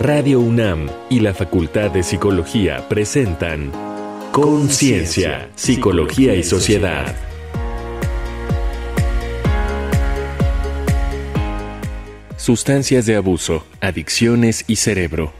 Radio UNAM y la Facultad de Psicología presentan Conciencia, Psicología y Sociedad. Sustancias de abuso, adicciones y cerebro.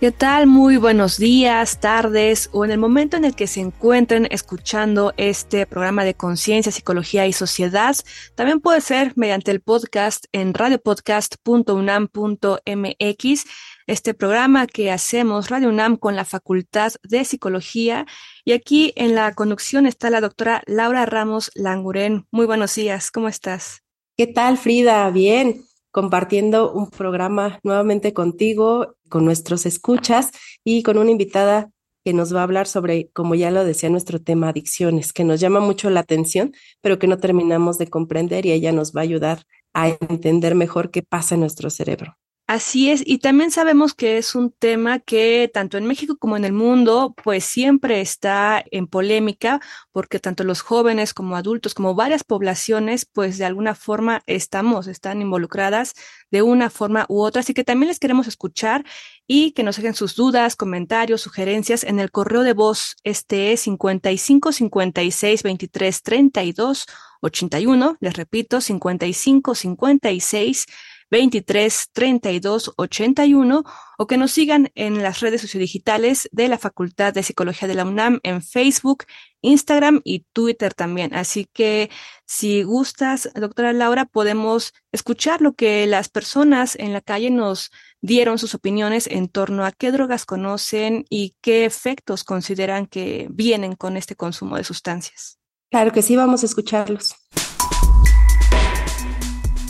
¿Qué tal? Muy buenos días, tardes o en el momento en el que se encuentren escuchando este programa de conciencia, psicología y sociedad. También puede ser mediante el podcast en radiopodcast.unam.mx, este programa que hacemos Radio UNAM con la Facultad de Psicología. Y aquí en la conducción está la doctora Laura Ramos Languren. Muy buenos días, ¿cómo estás? ¿Qué tal, Frida? Bien compartiendo un programa nuevamente contigo, con nuestros escuchas y con una invitada que nos va a hablar sobre, como ya lo decía, nuestro tema adicciones, que nos llama mucho la atención, pero que no terminamos de comprender y ella nos va a ayudar a entender mejor qué pasa en nuestro cerebro. Así es, y también sabemos que es un tema que tanto en México como en el mundo, pues siempre está en polémica, porque tanto los jóvenes como adultos, como varias poblaciones, pues de alguna forma estamos, están involucradas de una forma u otra. Así que también les queremos escuchar y que nos dejen sus dudas, comentarios, sugerencias en el correo de voz. Este es 55 56 23 32 81. Les repito, 55 56 23 32 81 o que nos sigan en las redes sociodigitales de la Facultad de Psicología de la UNAM en Facebook, Instagram y Twitter también. Así que si gustas, doctora Laura, podemos escuchar lo que las personas en la calle nos dieron sus opiniones en torno a qué drogas conocen y qué efectos consideran que vienen con este consumo de sustancias. Claro que sí, vamos a escucharlos.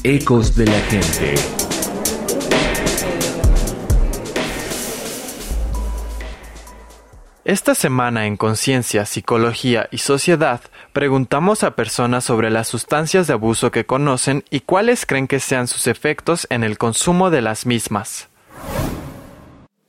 Ecos de la gente. Esta semana en Conciencia, Psicología y Sociedad preguntamos a personas sobre las sustancias de abuso que conocen y cuáles creen que sean sus efectos en el consumo de las mismas.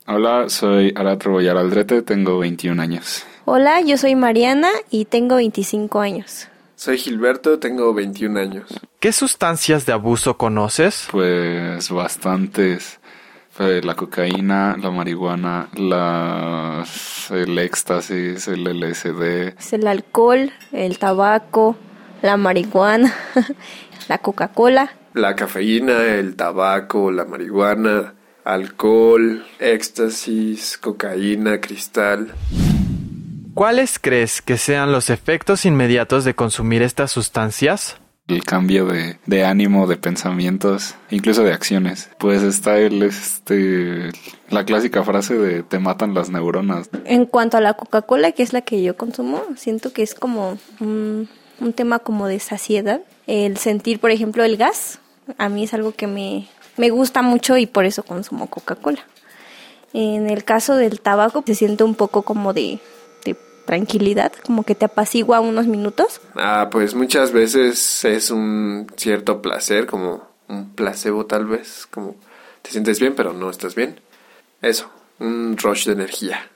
Hola, soy Aratro Boyar Aldrete, tengo 21 años. Hola, yo soy Mariana y tengo 25 años. Soy Gilberto, tengo 21 años. ¿Qué sustancias de abuso conoces? Pues bastantes. La cocaína, la marihuana, la, el éxtasis, el LSD. Es el alcohol, el tabaco, la marihuana, la Coca-Cola. La cafeína, el tabaco, la marihuana, alcohol, éxtasis, cocaína, cristal. ¿Cuáles crees que sean los efectos inmediatos de consumir estas sustancias? El cambio de, de, ánimo, de pensamientos, incluso de acciones. Pues está el, este, la clásica frase de te matan las neuronas. En cuanto a la Coca-Cola, que es la que yo consumo, siento que es como un, un tema como de saciedad. El sentir, por ejemplo, el gas, a mí es algo que me, me gusta mucho y por eso consumo Coca-Cola. En el caso del tabaco, se siente un poco como de tranquilidad, como que te apacigua unos minutos? Ah, pues muchas veces es un cierto placer, como un placebo tal vez, como te sientes bien pero no estás bien. Eso, un rush de energía.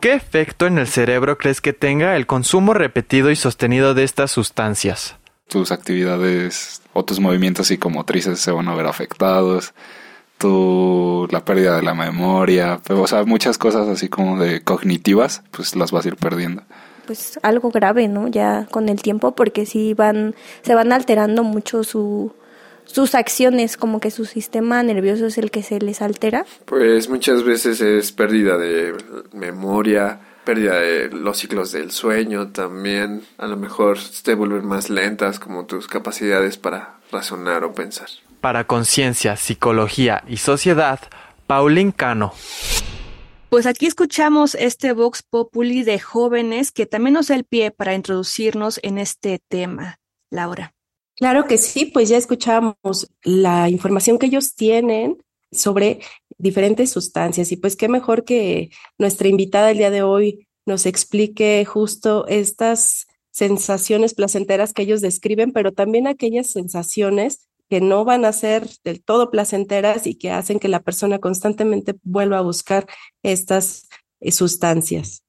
¿Qué efecto en el cerebro crees que tenga el consumo repetido y sostenido de estas sustancias? Tus actividades o tus movimientos psicomotrices se van a ver afectados tu, la pérdida de la memoria, o sea, muchas cosas así como de cognitivas, pues las vas a ir perdiendo. Pues algo grave, ¿no? Ya con el tiempo, porque sí van, se van alterando mucho su, sus acciones, como que su sistema nervioso es el que se les altera. Pues muchas veces es pérdida de memoria, pérdida de los ciclos del sueño también, a lo mejor te vuelven más lentas como tus capacidades para razonar o pensar. Para Conciencia, Psicología y Sociedad, Paulín Cano. Pues aquí escuchamos este Vox Populi de jóvenes que también nos da el pie para introducirnos en este tema. Laura. Claro que sí, pues ya escuchamos la información que ellos tienen sobre diferentes sustancias y pues qué mejor que nuestra invitada el día de hoy nos explique justo estas sensaciones placenteras que ellos describen, pero también aquellas sensaciones que no van a ser del todo placenteras y que hacen que la persona constantemente vuelva a buscar estas sustancias.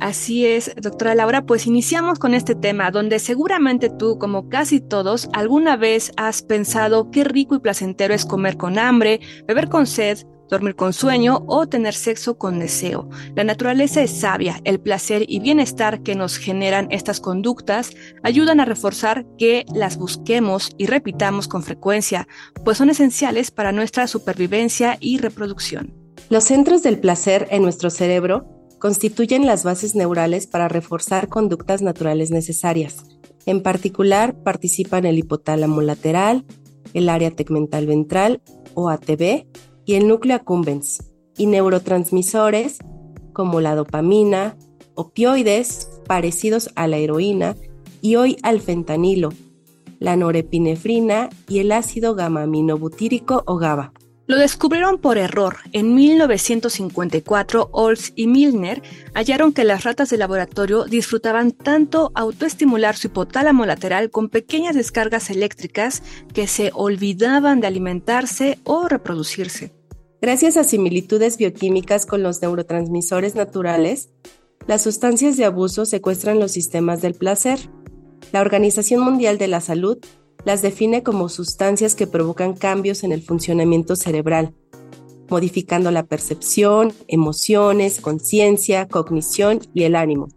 Así es, doctora Laura, pues iniciamos con este tema, donde seguramente tú, como casi todos, alguna vez has pensado qué rico y placentero es comer con hambre, beber con sed, dormir con sueño o tener sexo con deseo. La naturaleza es sabia, el placer y bienestar que nos generan estas conductas ayudan a reforzar que las busquemos y repitamos con frecuencia, pues son esenciales para nuestra supervivencia y reproducción. Los centros del placer en nuestro cerebro constituyen las bases neurales para reforzar conductas naturales necesarias. En particular, participan el hipotálamo lateral, el área tegmental ventral o ATV y el núcleo accumbens, y neurotransmisores como la dopamina, opioides parecidos a la heroína y hoy al fentanilo, la norepinefrina y el ácido gamma-aminobutírico o GABA. Lo descubrieron por error. En 1954, Olds y Milner hallaron que las ratas de laboratorio disfrutaban tanto autoestimular su hipotálamo lateral con pequeñas descargas eléctricas que se olvidaban de alimentarse o reproducirse. Gracias a similitudes bioquímicas con los neurotransmisores naturales, las sustancias de abuso secuestran los sistemas del placer. La Organización Mundial de la Salud las define como sustancias que provocan cambios en el funcionamiento cerebral, modificando la percepción, emociones, conciencia, cognición y el ánimo,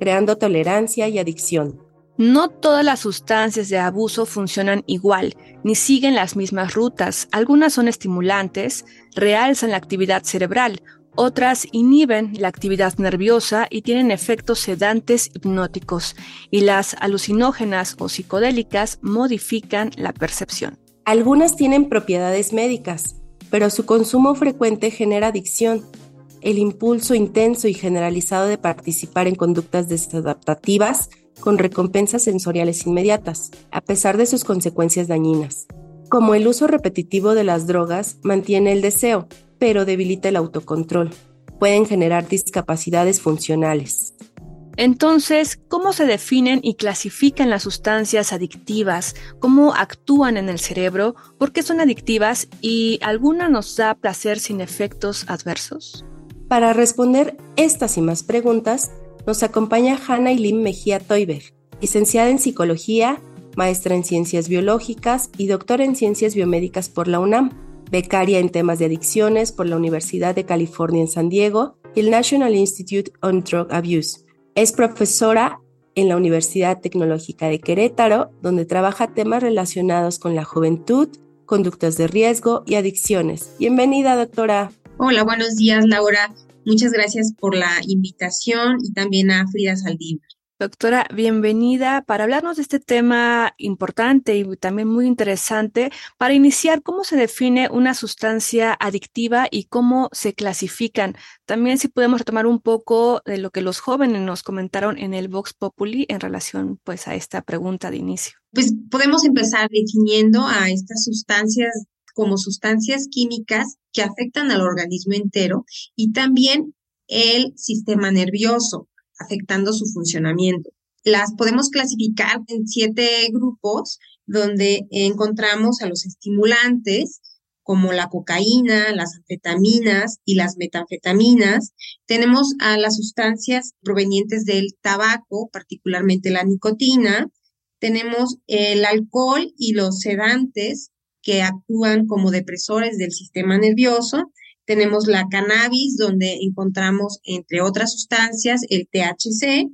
creando tolerancia y adicción. No todas las sustancias de abuso funcionan igual, ni siguen las mismas rutas. Algunas son estimulantes, realzan la actividad cerebral, otras inhiben la actividad nerviosa y tienen efectos sedantes hipnóticos, y las alucinógenas o psicodélicas modifican la percepción. Algunas tienen propiedades médicas, pero su consumo frecuente genera adicción. El impulso intenso y generalizado de participar en conductas desadaptativas con recompensas sensoriales inmediatas, a pesar de sus consecuencias dañinas. Como el uso repetitivo de las drogas mantiene el deseo, pero debilita el autocontrol. Pueden generar discapacidades funcionales. Entonces, ¿cómo se definen y clasifican las sustancias adictivas? ¿Cómo actúan en el cerebro? ¿Por qué son adictivas? ¿Y alguna nos da placer sin efectos adversos? Para responder estas y más preguntas, nos acompaña Hanna Eileen Mejía Toiber, licenciada en Psicología, maestra en Ciencias Biológicas y doctora en Ciencias Biomédicas por la UNAM becaria en temas de adicciones por la Universidad de California en San Diego y el National Institute on Drug Abuse. Es profesora en la Universidad Tecnológica de Querétaro, donde trabaja temas relacionados con la juventud, conductas de riesgo y adicciones. Bienvenida, doctora. Hola, buenos días, Laura. Muchas gracias por la invitación y también a Frida Saldívar. Doctora, bienvenida para hablarnos de este tema importante y también muy interesante. Para iniciar, ¿cómo se define una sustancia adictiva y cómo se clasifican? También si podemos retomar un poco de lo que los jóvenes nos comentaron en el Vox Populi en relación pues a esta pregunta de inicio. Pues podemos empezar definiendo a estas sustancias como sustancias químicas que afectan al organismo entero y también el sistema nervioso afectando su funcionamiento. Las podemos clasificar en siete grupos donde encontramos a los estimulantes como la cocaína, las anfetaminas y las metanfetaminas. Tenemos a las sustancias provenientes del tabaco, particularmente la nicotina. Tenemos el alcohol y los sedantes que actúan como depresores del sistema nervioso tenemos la cannabis, donde encontramos, entre otras sustancias, el THC.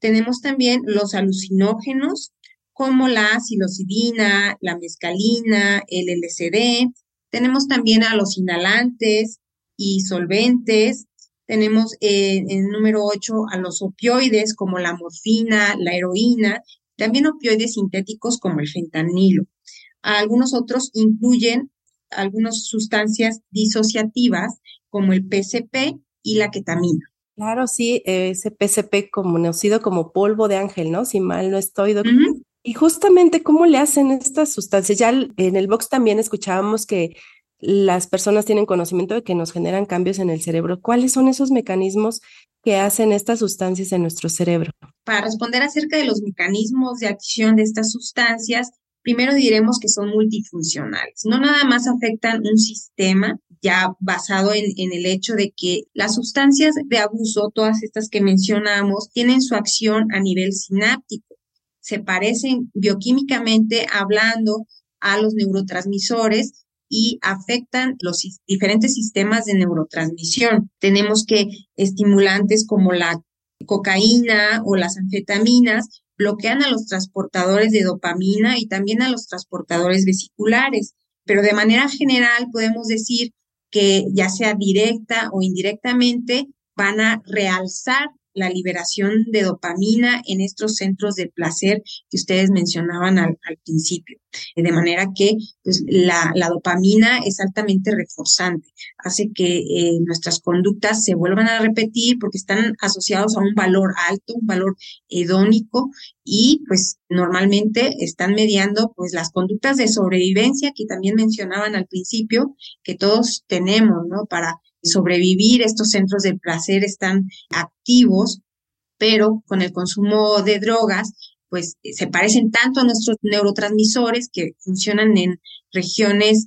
Tenemos también los alucinógenos, como la psilocibina, la mescalina, el LSD. Tenemos también a los inhalantes y solventes. Tenemos eh, en número 8 a los opioides como la morfina, la heroína, también opioides sintéticos como el fentanilo. Algunos otros incluyen algunas sustancias disociativas como el PCP y la ketamina. Claro, sí, ese PCP conocido como polvo de ángel, ¿no? Si mal no estoy, Y justamente, ¿cómo le hacen estas sustancias? Ya en el box también escuchábamos que las personas tienen conocimiento de que nos generan cambios en el cerebro. ¿Cuáles son esos mecanismos que hacen estas sustancias en nuestro cerebro? Para responder acerca de los mecanismos de acción de estas sustancias, primero diremos que son multifuncionales. No nada más afectan un sistema ya basado en, el hecho de que las sustancias de abuso, todas estas que mencionamos, tienen su acción a nivel sináptico. Se parecen bioquímicamente hablando a los neurotransmisores y afectan los diferentes sistemas de neurotransmisión. Tenemos que estimulantes como la cocaína o las anfetaminas bloquean a los transportadores de dopamina y también a los transportadores vesiculares. Pero de manera general podemos decir que ya sea directa o indirectamente van a realzar la liberación de dopamina en estos centros de placer que ustedes mencionaban al, principio. De manera que pues, la, dopamina es altamente reforzante, hace que eh, nuestras conductas se vuelvan a repetir porque están asociados a un valor alto, un valor hedónico y pues normalmente están mediando pues las conductas de sobrevivencia que también mencionaban al principio que todos tenemos, ¿no? Para sobrevivir, estos centros de placer están activos, pero con el consumo de drogas, pues se parecen tanto a nuestros neurotransmisores que funcionan en regiones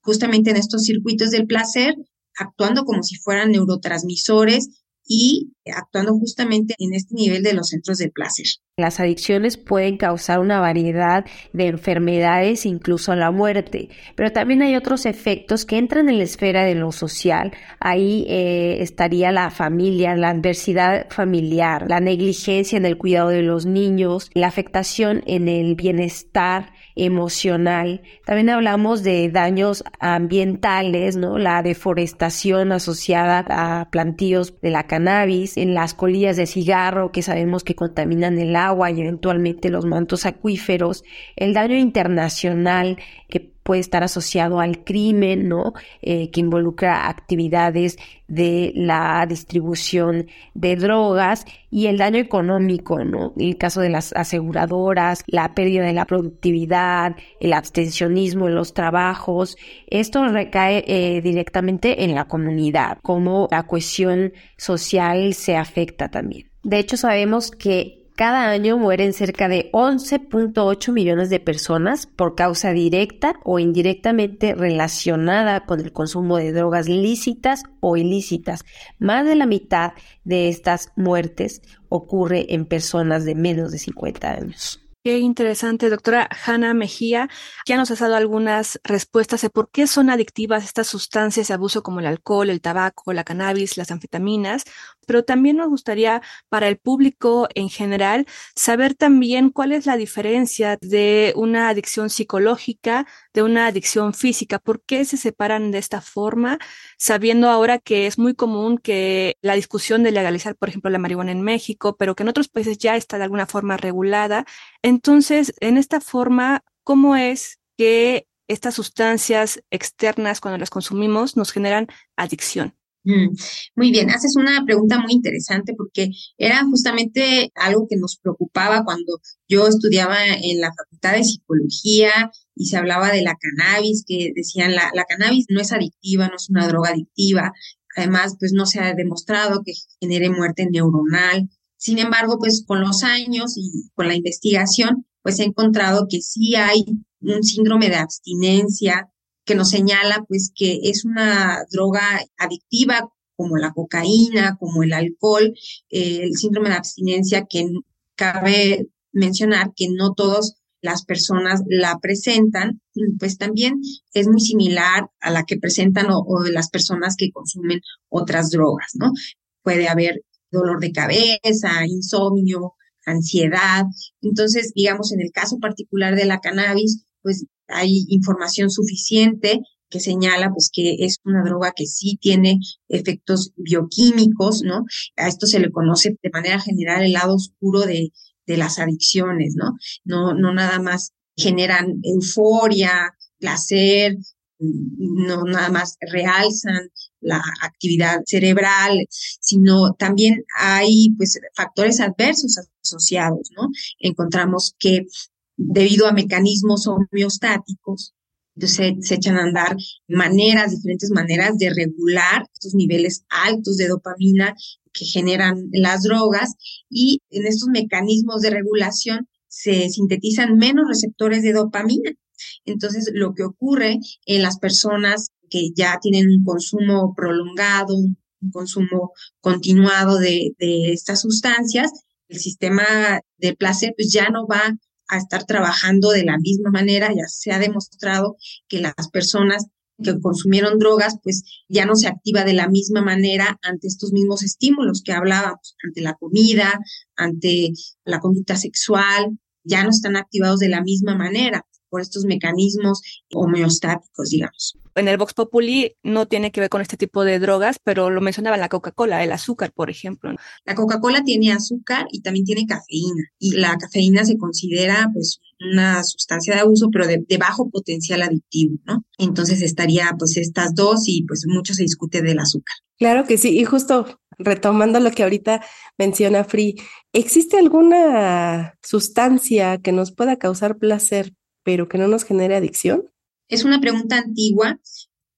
justamente en estos circuitos del placer, actuando como si fueran neurotransmisores y actuando justamente en este nivel de los centros de placer. Las adicciones pueden causar una variedad de enfermedades, incluso la muerte, pero también hay otros efectos que entran en la esfera de lo social. Ahí eh, estaría la familia, la adversidad familiar, la negligencia en el cuidado de los niños, la afectación en el bienestar emocional. También hablamos de daños ambientales, ¿no? La deforestación asociada a plantíos de la cannabis, en las colillas de cigarro que sabemos que contaminan el agua y eventualmente los mantos acuíferos, el daño internacional que puede estar asociado al crimen, ¿no? Eh, que involucra actividades de la distribución de drogas y el daño económico, ¿no? El caso de las aseguradoras, la pérdida de la productividad, el abstencionismo en los trabajos, esto recae eh, directamente en la comunidad, como la cohesión social se afecta también. De hecho, sabemos que cada año mueren cerca de 11.8 millones de personas por causa directa o indirectamente relacionada con el consumo de drogas lícitas o ilícitas. Más de la mitad de estas muertes ocurre en personas de menos de 50 años. Qué interesante, doctora Hanna Mejía. Ya nos has dado algunas respuestas de por qué son adictivas estas sustancias de abuso como el alcohol, el tabaco, la cannabis, las anfetaminas, pero también nos gustaría para el público en general saber también cuál es la diferencia de una adicción psicológica de una adicción física, por qué se separan de esta forma, sabiendo ahora que es muy común que la discusión de legalizar, por ejemplo, la marihuana en México, pero que en otros países ya está de alguna forma regulada. Entonces, en esta forma, ¿cómo es que estas sustancias externas, cuando las consumimos, nos generan adicción? Mm, muy bien, haces una pregunta muy interesante porque era justamente algo que nos preocupaba cuando yo estudiaba en la Facultad de Psicología y se hablaba de la cannabis, que decían la, la cannabis no es adictiva, no es una droga adictiva, además pues no se ha demostrado que genere muerte neuronal. Sin embargo, pues con los años y con la investigación, pues ha encontrado que sí hay un síndrome de abstinencia que nos señala pues que es una droga adictiva como la cocaína, como el alcohol, eh, el síndrome de abstinencia que cabe mencionar que no todas las personas la presentan, pues también es muy similar a la que presentan o, o de las personas que consumen otras drogas, ¿no? Puede haber dolor de cabeza, insomnio, ansiedad. Entonces, digamos, en el caso particular de la cannabis, pues hay información suficiente que señala pues que es una droga que sí tiene efectos bioquímicos, ¿no? A esto se le conoce de manera general el lado oscuro de, de las adicciones, ¿no? No, no nada más generan euforia, placer, no nada más realzan la actividad cerebral, sino también hay pues factores adversos asociados, ¿no? Encontramos que debido a mecanismos homeostáticos. Entonces se, echan a andar maneras, diferentes maneras de regular estos niveles altos de dopamina que generan las drogas y en estos mecanismos de regulación se sintetizan menos receptores de dopamina. Entonces, lo que ocurre en las personas que ya tienen un consumo prolongado, un consumo continuado de, de estas sustancias, el sistema de placer pues ya no va a estar trabajando de la misma manera, ya se ha demostrado que las personas que consumieron drogas, pues ya no se activa de la misma manera ante estos mismos estímulos que hablábamos, ante la comida, ante la conducta sexual, ya no están activados de la misma manera por estos mecanismos homeostáticos, digamos. En el Vox Populi no tiene que ver con este tipo de drogas, pero lo mencionaba la Coca-Cola, el azúcar, por ejemplo. La Coca-Cola tiene azúcar y también tiene cafeína. Y la cafeína se considera pues una sustancia de abuso, pero de, de, bajo potencial adictivo, ¿no? Entonces estaría pues estas dos y pues mucho se discute del azúcar. Claro que sí, y justo retomando lo que ahorita menciona Free, ¿existe alguna sustancia que nos pueda causar placer, pero que no nos genere adicción? Es una pregunta antigua.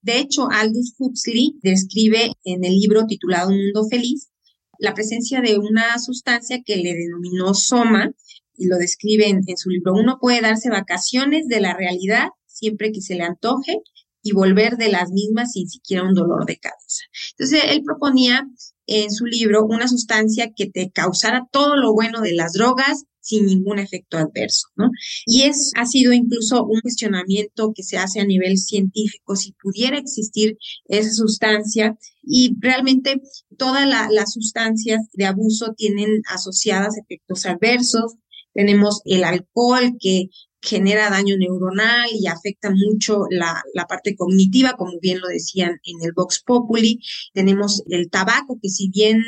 De hecho, Aldous Huxley describe en el libro titulado Un Mundo Feliz la presencia de una sustancia que le denominó soma y lo describe en, en su libro. Uno puede darse vacaciones de la realidad siempre que se le antoje y volver de las mismas sin siquiera un dolor de cabeza. Entonces, él proponía en su libro una sustancia que te causara todo lo bueno de las drogas sin ningún efecto adverso, ¿no? Y es, ha sido incluso un cuestionamiento que se hace a nivel científico si pudiera existir esa sustancia y realmente todas las sustancias de abuso tienen asociadas efectos adversos. Tenemos el alcohol que genera daño neuronal y afecta mucho la, la, parte cognitiva, como bien lo decían en el Vox Populi. Tenemos el tabaco, que si bien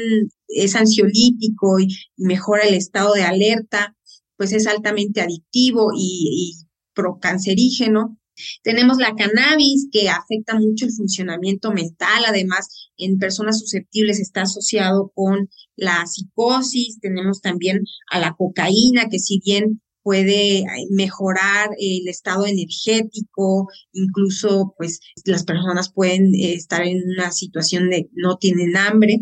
es ansiolítico y, mejora el estado de alerta, pues es altamente adictivo y, y procancerígeno. Tenemos la cannabis, que afecta mucho el funcionamiento mental, además en personas susceptibles está asociado con la psicosis. Tenemos también a la cocaína, que si bien puede eh, mejorar el estado energético, incluso pues las personas pueden eh, estar en una situación de no tienen hambre,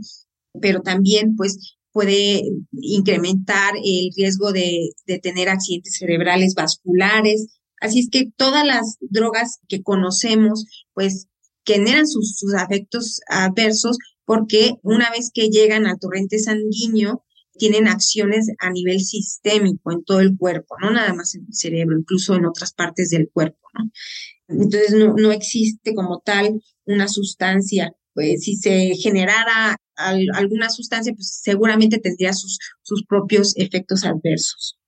pero también pues puede incrementar el riesgo de, de tener accidentes cerebrales vasculares. Así es que todas las drogas que conocemos pues generan sus, sus efectos adversos porque una vez que llegan al torrente sanguíneo, tienen acciones a nivel sistémico en todo el cuerpo, no nada más en el cerebro, incluso en otras partes del cuerpo, ¿no? Entonces no, no existe como tal una sustancia, pues si se generara alguna sustancia, pues seguramente tendría sus, sus propios efectos adversos.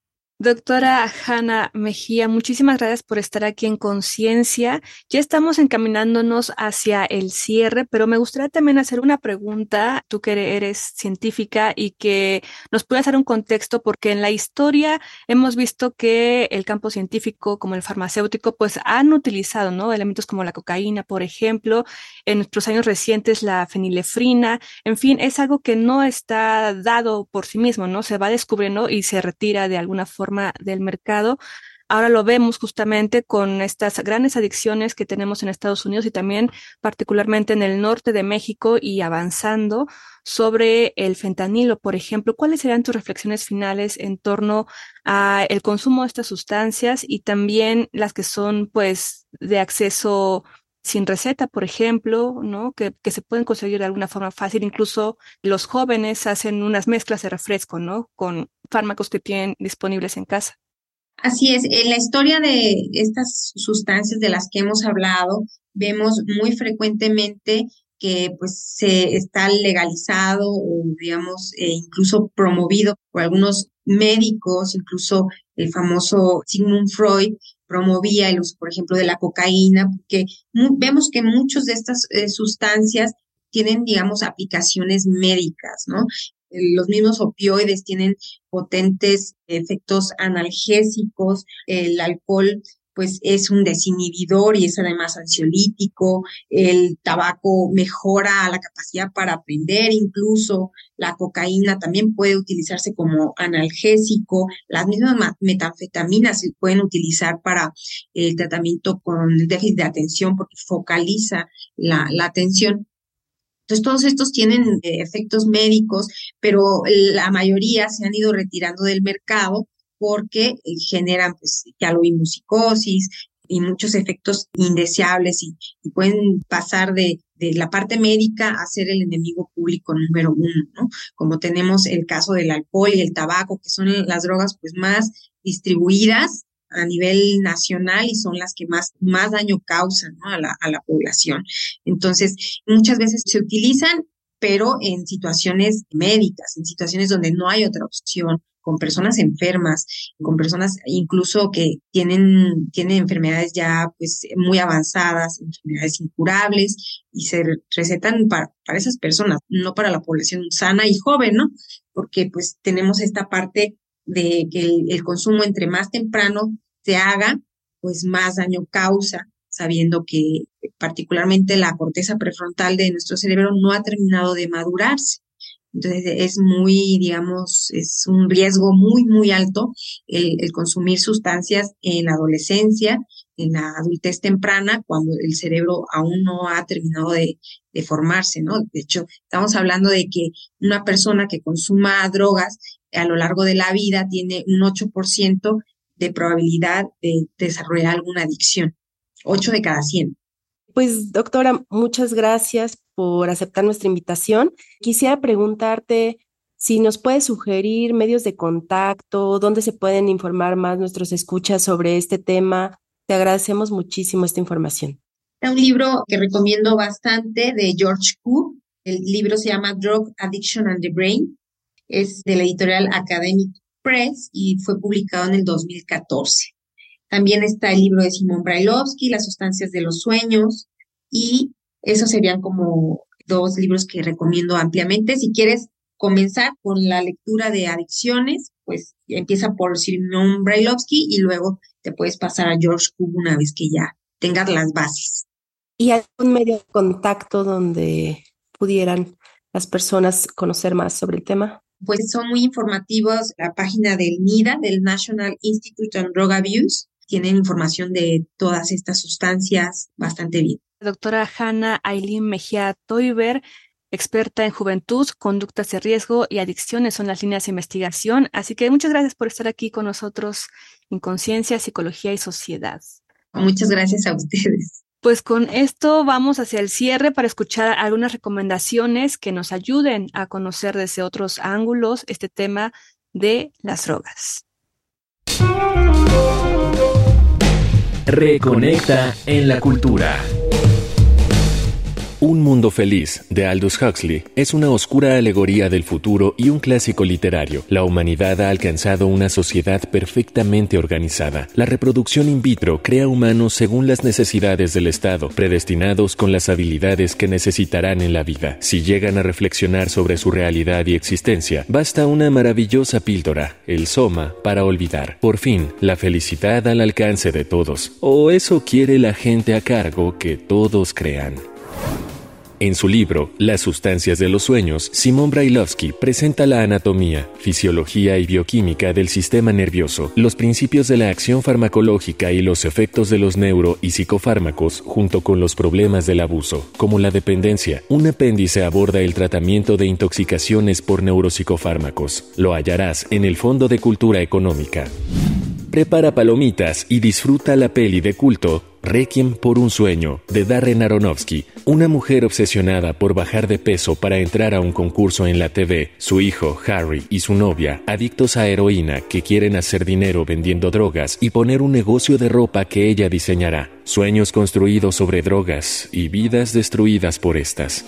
Doctora Hanna Mejía, muchísimas gracias por estar aquí en Conciencia. Ya estamos encaminándonos hacia el cierre, pero me gustaría también hacer una pregunta, tú que eres científica y que nos puedas dar un contexto, porque en la historia hemos visto que el campo científico, como el farmacéutico, pues han utilizado, ¿no? Elementos como la cocaína, por ejemplo, en nuestros años recientes la fenilefrina, en fin, es algo que no está dado por sí mismo, ¿no? Se va descubriendo y se retira de alguna forma del mercado. Ahora lo vemos justamente con estas grandes adicciones que tenemos en Estados Unidos y también particularmente en el norte de México y avanzando sobre el fentanilo, por ejemplo. ¿Cuáles serían tus reflexiones finales en torno a el consumo de estas sustancias y también las que son pues de acceso sin receta, por ejemplo, ¿no? Que, se pueden conseguir de alguna forma fácil. Incluso los jóvenes hacen unas mezclas de refresco, ¿no? Con fármacos que tienen disponibles en casa. Así es, en la historia de estas sustancias de las que hemos hablado, vemos muy frecuentemente que pues se está legalizado o digamos eh, incluso promovido por algunos médicos, incluso el famoso Sigmund Freud promovía el uso, por ejemplo, de la cocaína, porque vemos que muchas de estas eh, sustancias tienen, digamos, aplicaciones médicas, ¿no? Los mismos opioides tienen potentes efectos analgésicos, el alcohol pues es un desinhibidor y es además ansiolítico, el tabaco mejora la capacidad para aprender incluso, la cocaína también puede utilizarse como analgésico, las mismas metanfetaminas se pueden utilizar para el tratamiento con el déficit de atención porque focaliza la, la atención. Entonces, todos estos tienen eh, efectos médicos, pero la mayoría se han ido retirando del mercado porque eh, generan, pues, ya lo vimos, psicosis, y muchos efectos indeseables y, pueden pasar de, de, la parte médica a ser el enemigo público número uno, ¿no? Como tenemos el caso del alcohol y el tabaco, que son las drogas pues más distribuidas a nivel nacional y son las que más, más daño causan a, la, a la población. Entonces, muchas veces se utilizan, pero en situaciones médicas, en situaciones donde no hay otra opción, con personas enfermas, con personas incluso que tienen, tienen enfermedades ya pues muy avanzadas, enfermedades incurables y se recetan para, para esas personas, no para la población sana y joven, ¿no? Porque pues tenemos esta parte de que el, consumo entre más temprano se haga, pues más daño causa, sabiendo que particularmente la corteza prefrontal de nuestro cerebro no ha terminado de madurarse. Entonces es muy, digamos, es un riesgo muy, muy alto el, consumir sustancias en la adolescencia, en la adultez temprana, cuando el cerebro aún no ha terminado de, de formarse, ¿no? De hecho, estamos hablando de que una persona que consuma drogas a lo largo de la vida tiene un 8% de probabilidad de desarrollar alguna adicción. 8 de cada 100. Pues doctora, muchas gracias por aceptar nuestra invitación. Quisiera preguntarte si nos puedes sugerir medios de contacto, dónde se pueden informar más nuestros escuchas sobre este tema. Te agradecemos muchísimo esta información. Un libro que recomiendo bastante de George Koo. El libro se llama Drug Addiction and the Brain es de la editorial Academic Press y fue publicado en el 2014. También está el libro de Simón Brailovsky, Las sustancias de los sueños, y esos serían como dos libros que recomiendo ampliamente. Si quieres comenzar con la lectura de adicciones, pues empieza por Simón Brailovsky y luego te puedes pasar a George Kub una vez que ya tengas las bases. ¿Y algún medio de contacto donde pudieran las personas conocer más sobre el tema? pues son muy informativos. La página del NIDA, del National Institute on Drug Abuse, tienen información de todas estas sustancias bastante bien. doctora Hanna Aileen Mejía Toiber, experta en juventud, conductas de riesgo y adicciones son las líneas de investigación. Así que muchas gracias por estar aquí con nosotros en Conciencia, Psicología y Sociedad. Muchas gracias a ustedes. Pues con esto vamos hacia el cierre para escuchar algunas recomendaciones que nos ayuden a conocer desde otros ángulos este tema de las drogas. Reconecta en la cultura. Un mundo feliz de Aldous Huxley es una oscura alegoría del futuro y un clásico literario. La humanidad ha alcanzado una sociedad perfectamente organizada. La reproducción in vitro crea humanos según las necesidades del Estado, predestinados con las habilidades que necesitarán en la vida. Si llegan a reflexionar sobre su realidad y existencia, basta una maravillosa píldora, el soma, para olvidar. Por fin, la felicidad al alcance de todos. O eso quiere la gente a cargo que todos crean. En su libro Las sustancias de los sueños, Simón Brailovsky presenta la anatomía, fisiología y bioquímica del sistema nervioso, los principios de la acción farmacológica y los efectos de los neuro y psicofármacos junto con los problemas del abuso, como la dependencia. Un apéndice aborda el tratamiento de intoxicaciones por neuropsicofármacos. Lo hallarás en el Fondo de Cultura Económica. Prepara palomitas y disfruta la peli de culto Requiem por un sueño, de Darren Aronofsky, una mujer obsesionada por bajar de peso para entrar a un concurso en la TV, su hijo, Harry, y su novia, adictos a heroína que quieren hacer dinero vendiendo drogas y poner un negocio de ropa que ella diseñará. Sueños construidos sobre drogas y vidas destruidas por estas.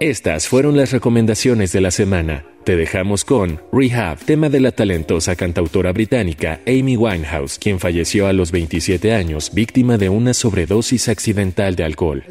Estas fueron las recomendaciones de la semana. Te dejamos con Rehab, tema de la talentosa cantautora británica Amy Winehouse, quien falleció a los 27 años víctima de una sobredosis accidental de alcohol.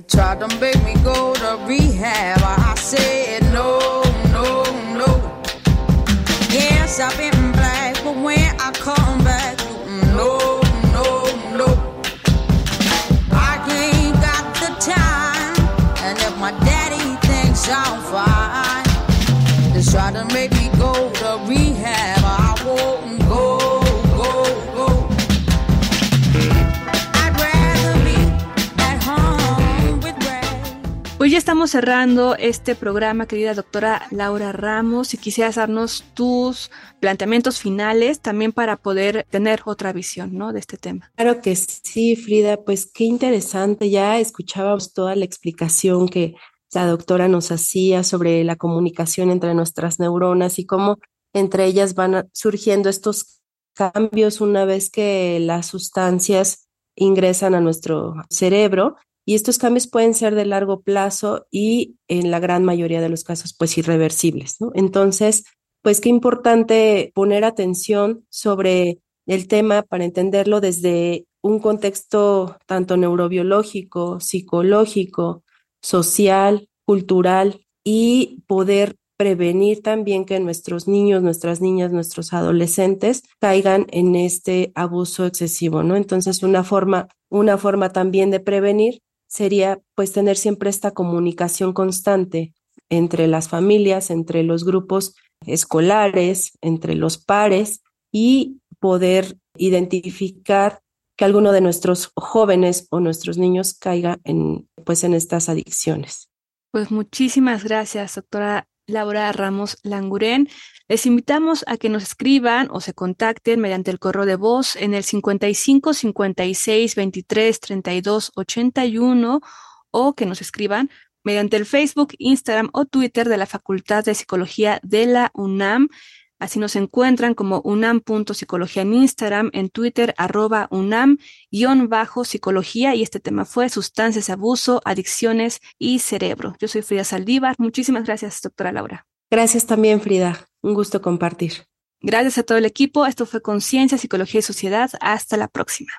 Cerrando este programa, querida doctora Laura Ramos, y quisieras darnos tus planteamientos finales también para poder tener otra visión, ¿no? De este tema. Claro que sí, Frida, pues qué interesante. Ya escuchábamos toda la explicación que la doctora nos hacía sobre la comunicación entre nuestras neuronas y cómo entre ellas van surgiendo estos cambios una vez que las sustancias ingresan a nuestro cerebro y estos cambios pueden ser de largo plazo y en la gran mayoría de los casos pues irreversibles. Entonces, pues qué importante poner atención sobre el tema para entenderlo desde un contexto tanto neurobiológico, psicológico, social, cultural y poder prevenir también que nuestros niños, nuestras niñas, nuestros adolescentes caigan en este abuso excesivo, ¿no? Entonces, una forma, una forma también de prevenir sería pues tener siempre esta comunicación constante entre las familias, entre los grupos escolares, entre los pares y poder identificar que alguno de nuestros jóvenes o nuestros niños caiga en pues en estas adicciones. Pues muchísimas gracias, doctora Laura Ramos Languren. Les invitamos a que nos escriban o se contacten mediante el correo de voz en el 55 56 23 32 81 o que nos escriban mediante el Facebook, Instagram o Twitter de la Facultad de Psicología de la UNAM. Así nos encuentran como unam.psicología en Instagram, en Twitter, arroba unam-psicología. Y este tema fue sustancias, abuso, adicciones y cerebro. Yo soy Frida Saldívar. Muchísimas gracias, doctora Laura. Gracias también, Frida. Un gusto compartir. Gracias a todo el equipo. Esto fue Conciencia, Psicología y Sociedad. Hasta la próxima.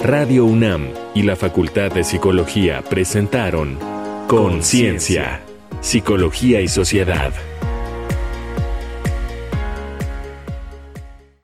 Radio UNAM y la Facultad de Psicología presentaron Conciencia, Psicología y Sociedad.